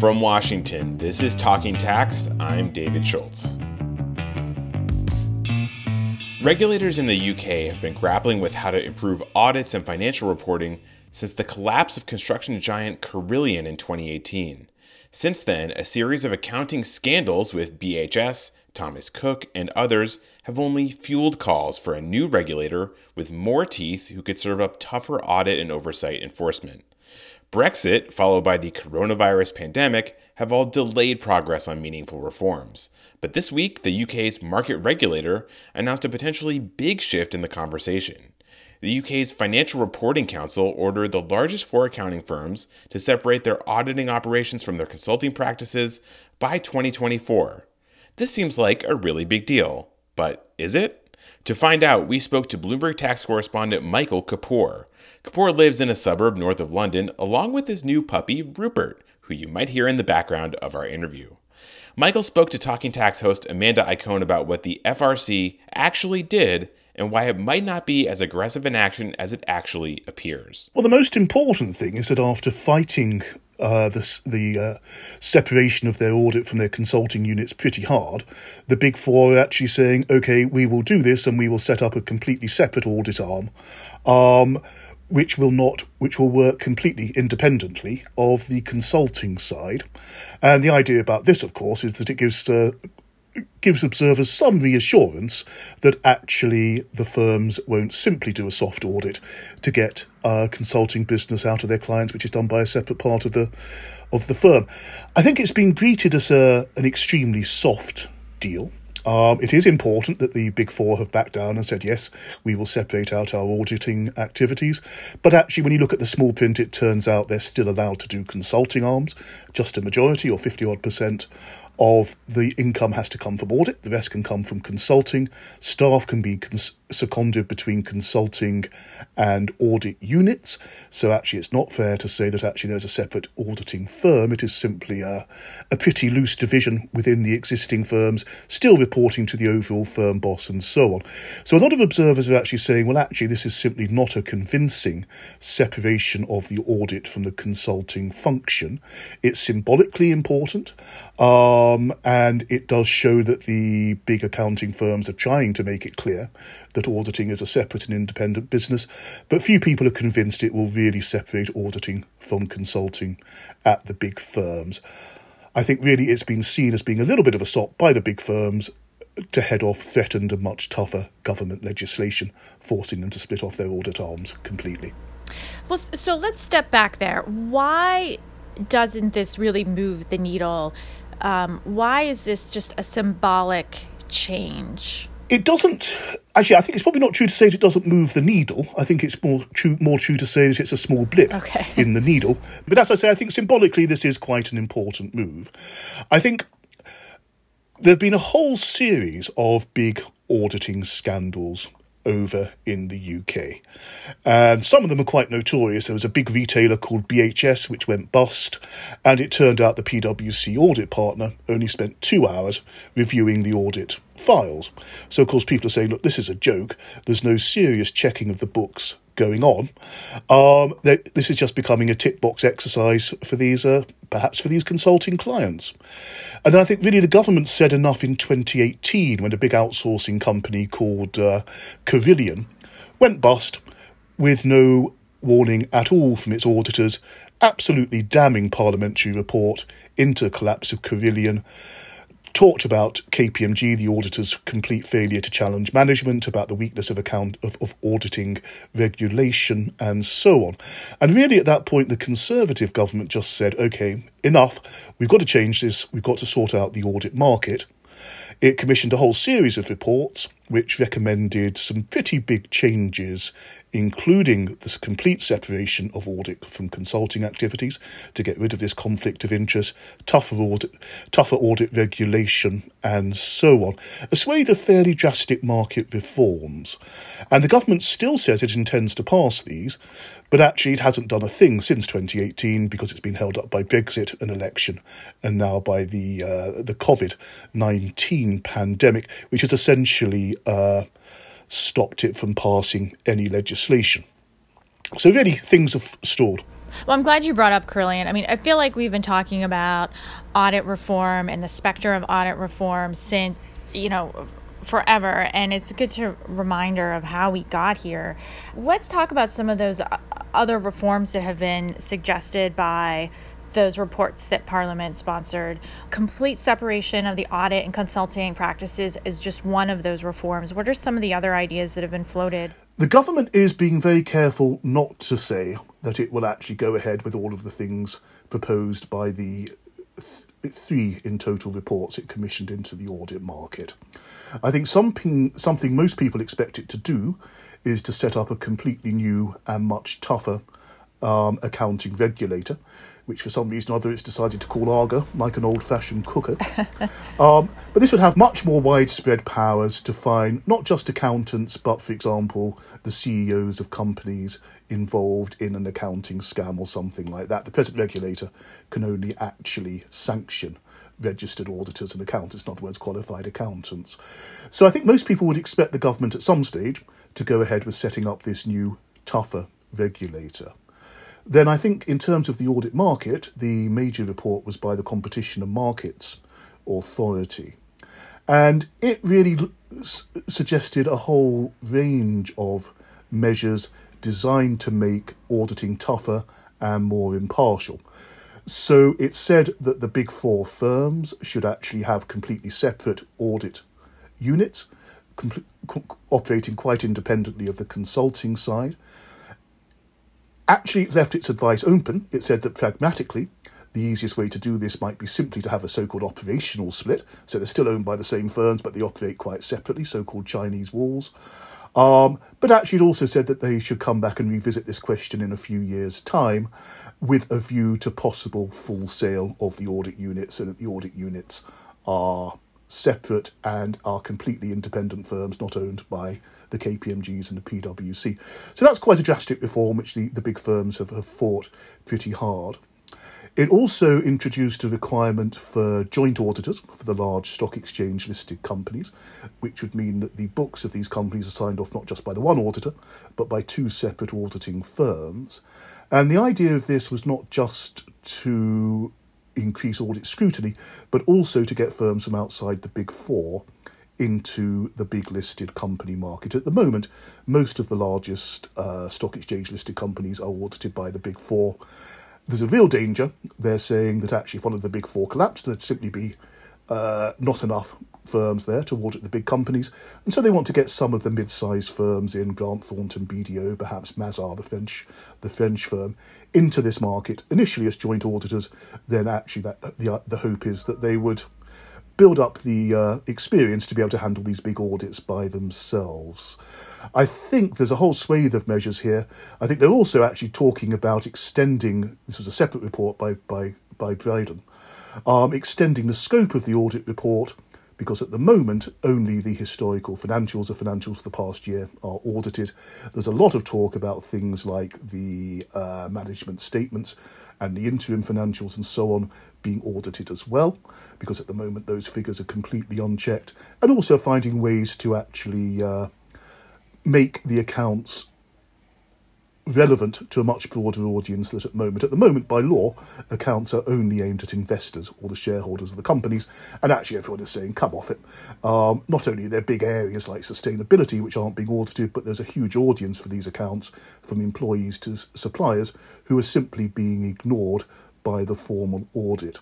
From Washington, this is Talking Tax. I'm David Schultz. Regulators in the UK have been grappling with how to improve audits and financial reporting since the collapse of construction giant Carillion in 2018. Since then, a series of accounting scandals with BHS, Thomas Cook, and others have only fueled calls for a new regulator with more teeth who could serve up tougher audit and oversight enforcement. Brexit, followed by the coronavirus pandemic, have all delayed progress on meaningful reforms. But this week, the UK's market regulator announced a potentially big shift in the conversation. The UK's Financial Reporting Council ordered the largest four accounting firms to separate their auditing operations from their consulting practices by 2024. This seems like a really big deal, but is it? To find out, we spoke to Bloomberg tax correspondent Michael Kapoor. Kapoor lives in a suburb north of London along with his new puppy, Rupert, who you might hear in the background of our interview. Michael spoke to Talking Tax host Amanda Iacone about what the FRC actually did and why it might not be as aggressive an action as it actually appears. Well, the most important thing is that after fighting uh, the, the uh, separation of their audit from their consulting units pretty hard, the Big Four are actually saying, okay, we will do this and we will set up a completely separate audit arm. Um, which will not which will work completely independently of the consulting side. And the idea about this of course is that it gives uh, gives observers some reassurance that actually the firms won't simply do a soft audit to get uh, consulting business out of their clients which is done by a separate part of the of the firm. I think it's been greeted as a, an extremely soft deal um, it is important that the Big Four have backed down and said, yes, we will separate out our auditing activities. But actually, when you look at the small print, it turns out they're still allowed to do consulting arms, just a majority or 50 odd percent of the income has to come from audit, the rest can come from consulting. Staff can be cons- seconded between consulting and audit units. So actually, it's not fair to say that actually there's a separate auditing firm. It is simply a, a pretty loose division within the existing firms, still reporting to the overall firm boss and so on. So a lot of observers are actually saying, well, actually, this is simply not a convincing separation of the audit from the consulting function. It's symbolically important. Uh, Um, and it does show that the big accounting firms are trying to make it clear that auditing is a separate and independent business, but few people are convinced it will really separate auditing from consulting at the big firms. I think really it's been seen as being a little bit of a sop by the big firms to head off threatened and much tougher government legislation, forcing them to split off their audit arms completely. Well, so let's step back there. Why doesn't this really move the needle? Um, why is this just a symbolic change? It doesn't. Actually, I think it's probably not true to say that it doesn't move the needle. I think it's more true, more true to say that it's a small blip okay. in the needle. But as I say, I think symbolically this is quite an important move. I think there have been a whole series of big auditing scandals over in the UK. And um, some of them are quite notorious. There was a big retailer called BHS which went bust, and it turned out the PwC audit partner only spent two hours reviewing the audit files. So, of course, people are saying, look, this is a joke. There's no serious checking of the books going on. Um, this is just becoming a tick box exercise for these, uh, perhaps for these consulting clients. And I think really the government said enough in 2018 when a big outsourcing company called uh, Carillion went bust with no warning at all from its auditors, absolutely damning parliamentary report into collapse of Carillion talked about KPMG, the auditor's complete failure to challenge management, about the weakness of account of, of auditing regulation, and so on. And really, at that point, the Conservative government just said, "Okay, enough. We've got to change this. We've got to sort out the audit market." It commissioned a whole series of reports which recommended some pretty big changes including this complete separation of audit from consulting activities to get rid of this conflict of interest, tougher audit, tougher audit regulation, and so on. A swathe of fairly drastic market reforms. And the government still says it intends to pass these, but actually it hasn't done a thing since 2018 because it's been held up by Brexit, an election, and now by the uh, the COVID 19 pandemic, which is essentially uh, stopped it from passing any legislation. So really, things have stalled. Well, I'm glad you brought up Carillion. I mean, I feel like we've been talking about audit reform and the specter of audit reform since, you know, forever. And it's a good to, reminder of how we got here. Let's talk about some of those uh, other reforms that have been suggested by those reports that Parliament sponsored. Complete separation of the audit and consulting practices is just one of those reforms. What are some of the other ideas that have been floated? The government is being very careful not to say that it will actually go ahead with all of the things proposed by the th- three in total reports it commissioned into the audit market. I think something, something most people expect it to do is to set up a completely new and much tougher um, accounting regulator, which for some reason or other it's decided to call ARGA, like an old fashioned cooker. um, but this would have much more widespread powers to fine not just accountants, but for example, the CEOs of companies involved in an accounting scam or something like that. The present regulator can only actually sanction registered auditors and accountants, in other words, qualified accountants. So I think most people would expect the government at some stage to go ahead with setting up this new, tougher regulator. Then I think, in terms of the audit market, the major report was by the Competition and Markets Authority. And it really s- suggested a whole range of measures designed to make auditing tougher and more impartial. So it said that the big four firms should actually have completely separate audit units, com- operating quite independently of the consulting side. Actually, left its advice open. It said that pragmatically, the easiest way to do this might be simply to have a so called operational split. So they're still owned by the same firms, but they operate quite separately, so called Chinese walls. Um, but actually, it also said that they should come back and revisit this question in a few years' time with a view to possible full sale of the audit units so that the audit units are separate and are completely independent firms not owned by the KPMGs and the PwC. So that's quite a drastic reform which the, the big firms have, have fought pretty hard. It also introduced a requirement for joint auditors for the large stock exchange listed companies, which would mean that the books of these companies are signed off not just by the one auditor, but by two separate auditing firms. And the idea of this was not just to increase audit scrutiny, but also to get firms from outside the big four into the big listed company market. At the moment, most of the largest uh, stock exchange listed companies are audited by the big four. There's a real danger. They're saying that actually, if one of the big four collapsed, there'd simply be uh, not enough firms there to audit the big companies, and so they want to get some of the mid-sized firms in Grant Thornton, BDO, perhaps Mazars, the French, the French firm, into this market initially as joint auditors. Then actually, that the the hope is that they would build up the uh, experience to be able to handle these big audits by themselves. I think there's a whole swathe of measures here. I think they're also actually talking about extending. This was a separate report by by by Brydon, um, extending the scope of the audit report because at the moment only the historical financials, the financials for the past year, are audited. There's a lot of talk about things like the uh, management statements and the interim financials and so on being audited as well, because at the moment those figures are completely unchecked, and also finding ways to actually uh, make the accounts relevant to a much broader audience than at the moment. At the moment, by law, accounts are only aimed at investors or the shareholders of the companies, and actually everyone is saying, come off it. Um, not only are there big areas like sustainability which aren't being audited, but there's a huge audience for these accounts, from employees to suppliers, who are simply being ignored by the formal audit.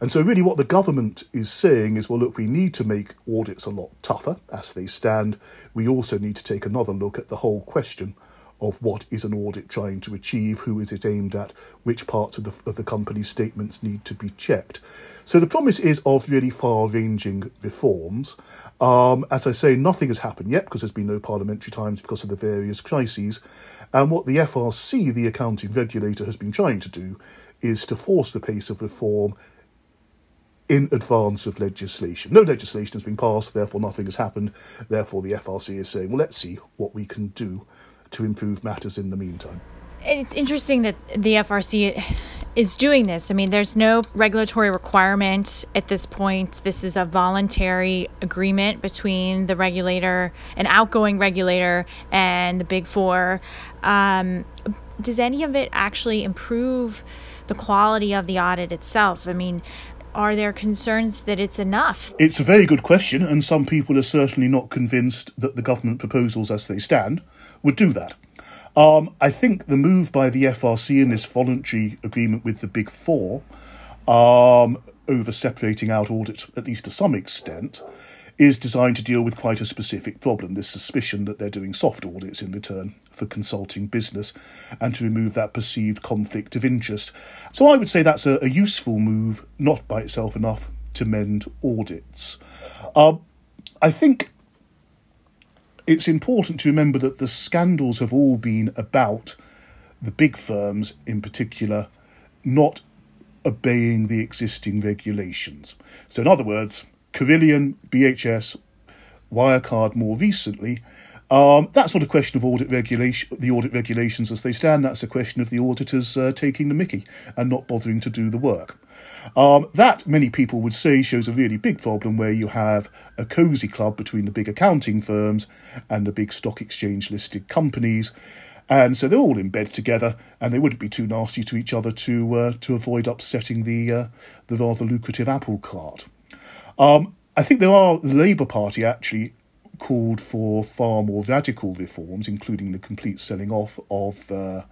And so, really, what the government is saying is well, look, we need to make audits a lot tougher as they stand. We also need to take another look at the whole question of what is an audit trying to achieve, who is it aimed at, which parts of the, of the company's statements need to be checked. So the promise is of really far ranging reforms. Um, as I say, nothing has happened yet because there's been no parliamentary times because of the various crises. And what the FRC, the accounting regulator, has been trying to do is to force the pace of reform in advance of legislation. No legislation has been passed, therefore nothing has happened. Therefore, the FRC is saying, well, let's see what we can do to improve matters in the meantime. It's interesting that the FRC is doing this. I mean, there's no regulatory requirement at this point. This is a voluntary agreement between the regulator, an outgoing regulator, and the Big Four. Um, does any of it actually improve the quality of the audit itself? I mean, are there concerns that it's enough? It's a very good question, and some people are certainly not convinced that the government proposals as they stand would do that. Um, I think the move by the FRC in this voluntary agreement with the Big Four um, over separating out audit, at least to some extent, is designed to deal with quite a specific problem this suspicion that they're doing soft audits in return for consulting business and to remove that perceived conflict of interest. So I would say that's a, a useful move, not by itself enough to mend audits. Uh, I think it's important to remember that the scandals have all been about the big firms in particular not obeying the existing regulations. So, in other words, Carillion, BHS, Wirecard more recently, um, that's not a question of audit regulation, the audit regulations as they stand. That's a question of the auditors uh, taking the mickey and not bothering to do the work. Um, that, many people would say, shows a really big problem where you have a cosy club between the big accounting firms and the big stock exchange listed companies. And so they're all in bed together, and they wouldn't be too nasty to each other to uh, to avoid upsetting the uh, the rather lucrative apple cart. Um, I think there are the Labour Party actually called for far more radical reforms, including the complete selling off of uh,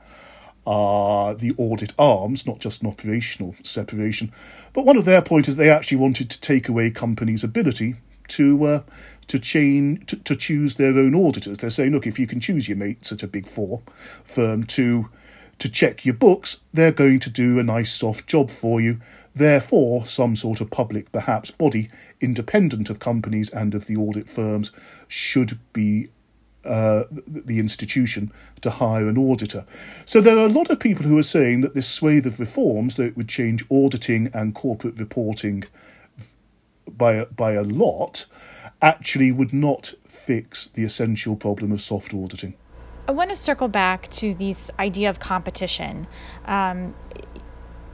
uh, the audit arms, not just an operational separation. But one of their points is they actually wanted to take away companies' ability to uh, to chain to, to choose their own auditors. They're saying, look, if you can choose your mates at a big four firm to to check your books, they're going to do a nice soft job for you. Therefore, some sort of public, perhaps body, independent of companies and of the audit firms, should be uh, the institution to hire an auditor. So there are a lot of people who are saying that this swathe of reforms, that it would change auditing and corporate reporting by by a lot, actually would not fix the essential problem of soft auditing. I want to circle back to this idea of competition. Um,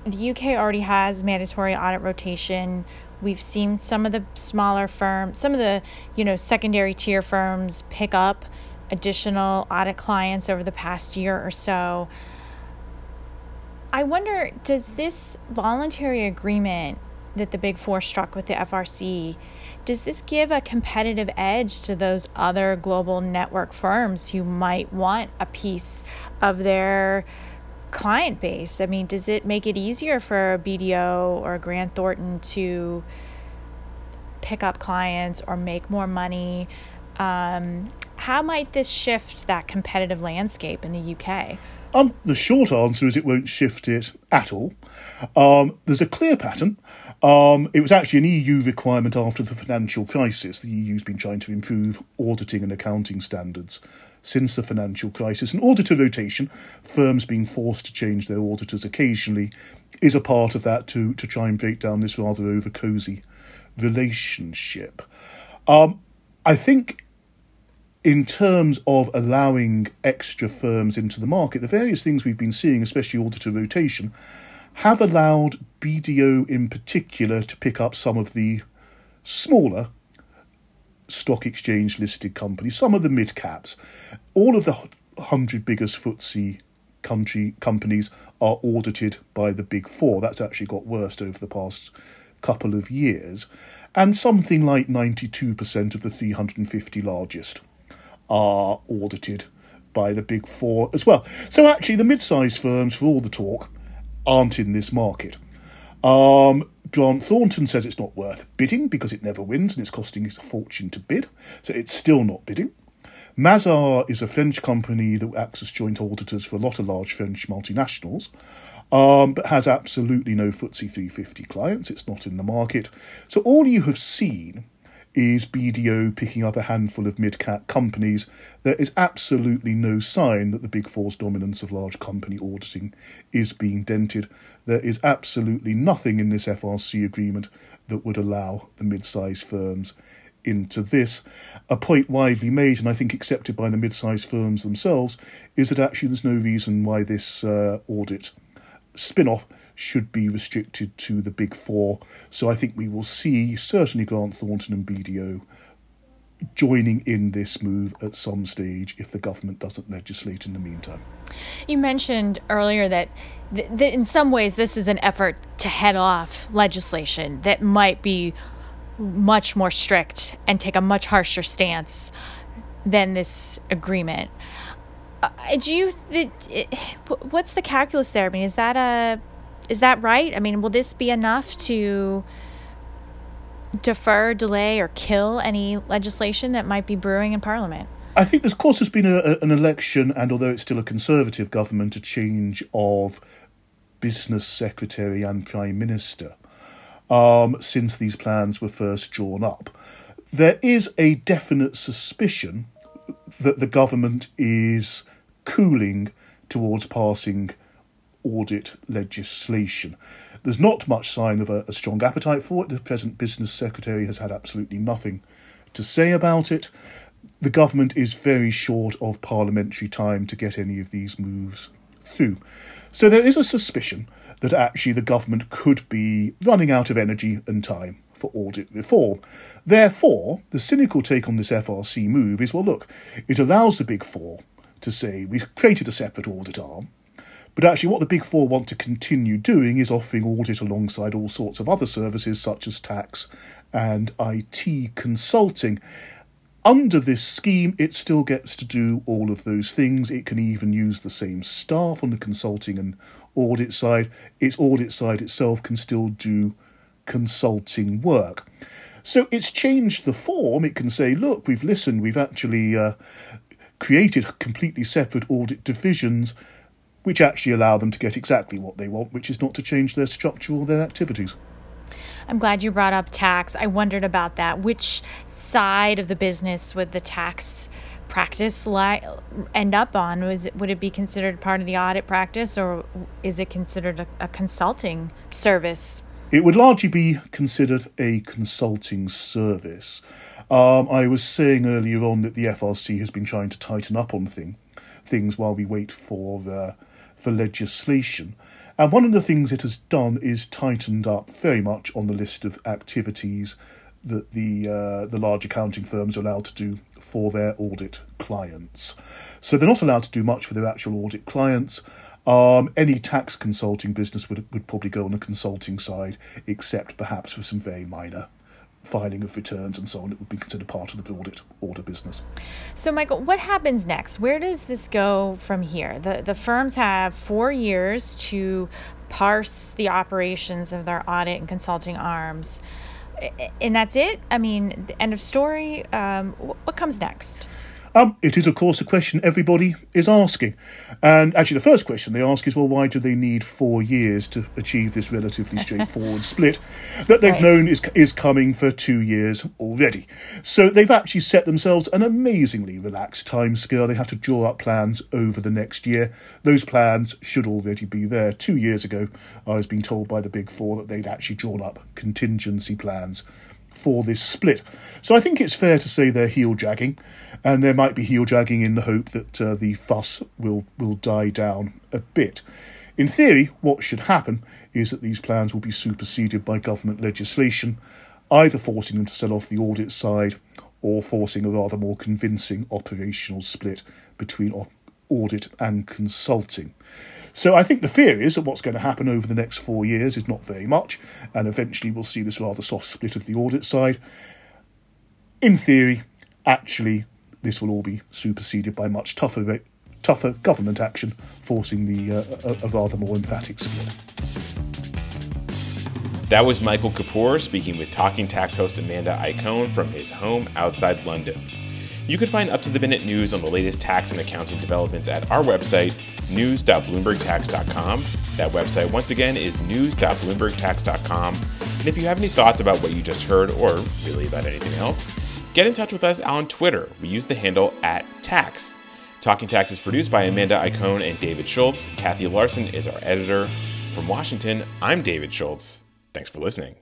the UK already has mandatory audit rotation. We've seen some of the smaller firms, some of the you know secondary tier firms pick up additional audit clients over the past year or so. I wonder, does this voluntary agreement that the Big Four struck with the FRC does this give a competitive edge to those other global network firms who might want a piece of their client base? I mean, does it make it easier for a BDO or a Grant Thornton to pick up clients or make more money? Um, how might this shift that competitive landscape in the UK? Um, the short answer is it won't shift it at all. Um, there's a clear pattern. Um, it was actually an EU requirement after the financial crisis. The EU's been trying to improve auditing and accounting standards since the financial crisis. And auditor rotation, firms being forced to change their auditors occasionally, is a part of that to, to try and break down this rather over cosy relationship. Um, I think in terms of allowing extra firms into the market, the various things we've been seeing, especially auditor rotation, have allowed BDO in particular to pick up some of the smaller stock exchange listed companies, some of the mid caps. All of the 100 biggest FTSE country companies are audited by the big four. That's actually got worse over the past couple of years. And something like 92% of the 350 largest are audited by the big four as well. So actually, the mid-sized firms, for all the talk, aren't in this market. Um, Grant Thornton says it's not worth bidding because it never wins and it's costing a fortune to bid, so it's still not bidding. Mazars is a French company that acts as joint auditors for a lot of large French multinationals, um, but has absolutely no FTSE 350 clients. It's not in the market. So all you have seen is BDO picking up a handful of mid cap companies, there is absolutely no sign that the Big Four's dominance of large company auditing is being dented. There is absolutely nothing in this FRC agreement that would allow the mid sized firms into this. A point widely made, and I think accepted by the mid sized firms themselves, is that actually there's no reason why this uh, audit spin off should be restricted to the big four. So I think we will see certainly Grant Thornton and BDO joining in this move at some stage if the government doesn't legislate in the meantime. You mentioned earlier that, th- that in some ways this is an effort to head off legislation that might be much more strict and take a much harsher stance than this agreement. Uh, do you th- what's the calculus there? I mean, is that a is that right? I mean, will this be enough to defer, delay, or kill any legislation that might be brewing in Parliament? I think, of course, there's been a, an election, and although it's still a Conservative government, a change of business secretary and prime minister um, since these plans were first drawn up. There is a definite suspicion that the government is cooling towards passing audit legislation. There's not much sign of a, a, strong appetite for it. The present business secretary has had absolutely nothing to say about it. The government is very short of parliamentary time to get any of these moves through. So there is a suspicion that actually the government could be running out of energy and time for audit reform. Therefore, the cynical take on this FRC move is well, look, it allows the Big Four to say we've created a separate audit arm, but actually, what the Big Four want to continue doing is offering audit alongside all sorts of other services such as tax and IT consulting. Under this scheme, it still gets to do all of those things. It can even use the same staff on the consulting and audit side. Its audit side itself can still do consulting work. So it's changed the form. It can say, look, we've listened, we've actually uh, created completely separate audit divisions which actually allow them to get exactly what they want, which is not to change their structure or their activities. I'm glad you brought up tax. I wondered about that. Which side of the business would the tax practice li- end up on? Was it, would it be considered part of the audit practice, or is it considered a, a consulting service? It would largely be considered a consulting service. Um, I was saying earlier on that the FRC has been trying to tighten up on thing, things while we wait for the for legislation. And one of the things it has done is tightened up very much on the list of activities that the uh, the large accounting firms are allowed to do for their audit clients. So they're not allowed to do much for their actual audit clients. Um, any tax consulting business would would probably go on the consulting side, except perhaps for some very minor filing of returns and so on, it would be considered part of the audit order business. So, Michael, what happens next? Where does this go from here? The the firms have four years to parse the operations of their audit and consulting arms, and that's it. I mean, the end of story. Um, what comes next? Um, it is, of course, a question everybody is asking. And actually, the first question they ask is, well, why do they need four years to achieve this relatively straightforward split that they've right. known is, is coming for two years already? So they've actually set themselves an amazingly relaxed timescale. They have to draw up plans over the next year. Those plans should already be there. Two years ago, I was being told by the Big Four that they'd actually drawn up contingency plans for this split. So I think it's fair to say they're heel dragging and there might be heel dragging in the hope that uh, the fuss will, will die down a bit. In theory, what should happen is that these plans will be superseded by government legislation, either forcing them to sell off the audit side or forcing a rather more convincing operational split between audit and consulting. So I think the fear is that what's going to happen over the next four years is not very much, and eventually we'll see this rather soft split of the audit side. In theory, actually, this will all be superseded by much tougher, tougher government action, forcing the uh, a, a rather more emphatic split. That was Michael Kapoor speaking with Talking Tax host Amanda Iacone from his home outside London. You can find up to the minute news on the latest tax and accounting developments at our website, news.bloombergtax.com. That website, once again, is news.bloombergtax.com. And if you have any thoughts about what you just heard, or really about anything else, Get in touch with us on Twitter. We use the handle at Tax. Talking Tax is produced by Amanda Iacone and David Schultz. Kathy Larson is our editor. From Washington, I'm David Schultz. Thanks for listening.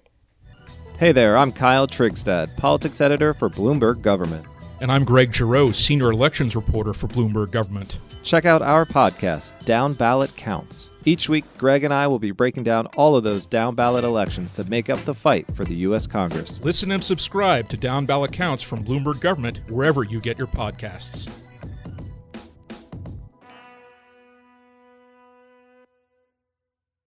Hey there, I'm Kyle Trygstad, politics editor for Bloomberg Government. And I'm Greg Giroux, senior elections reporter for Bloomberg Government. Check out our podcast, Down Ballot Counts. Each week, Greg and I will be breaking down all of those down ballot elections that make up the fight for the U.S. Congress. Listen and subscribe to Down Ballot Counts from Bloomberg Government wherever you get your podcasts.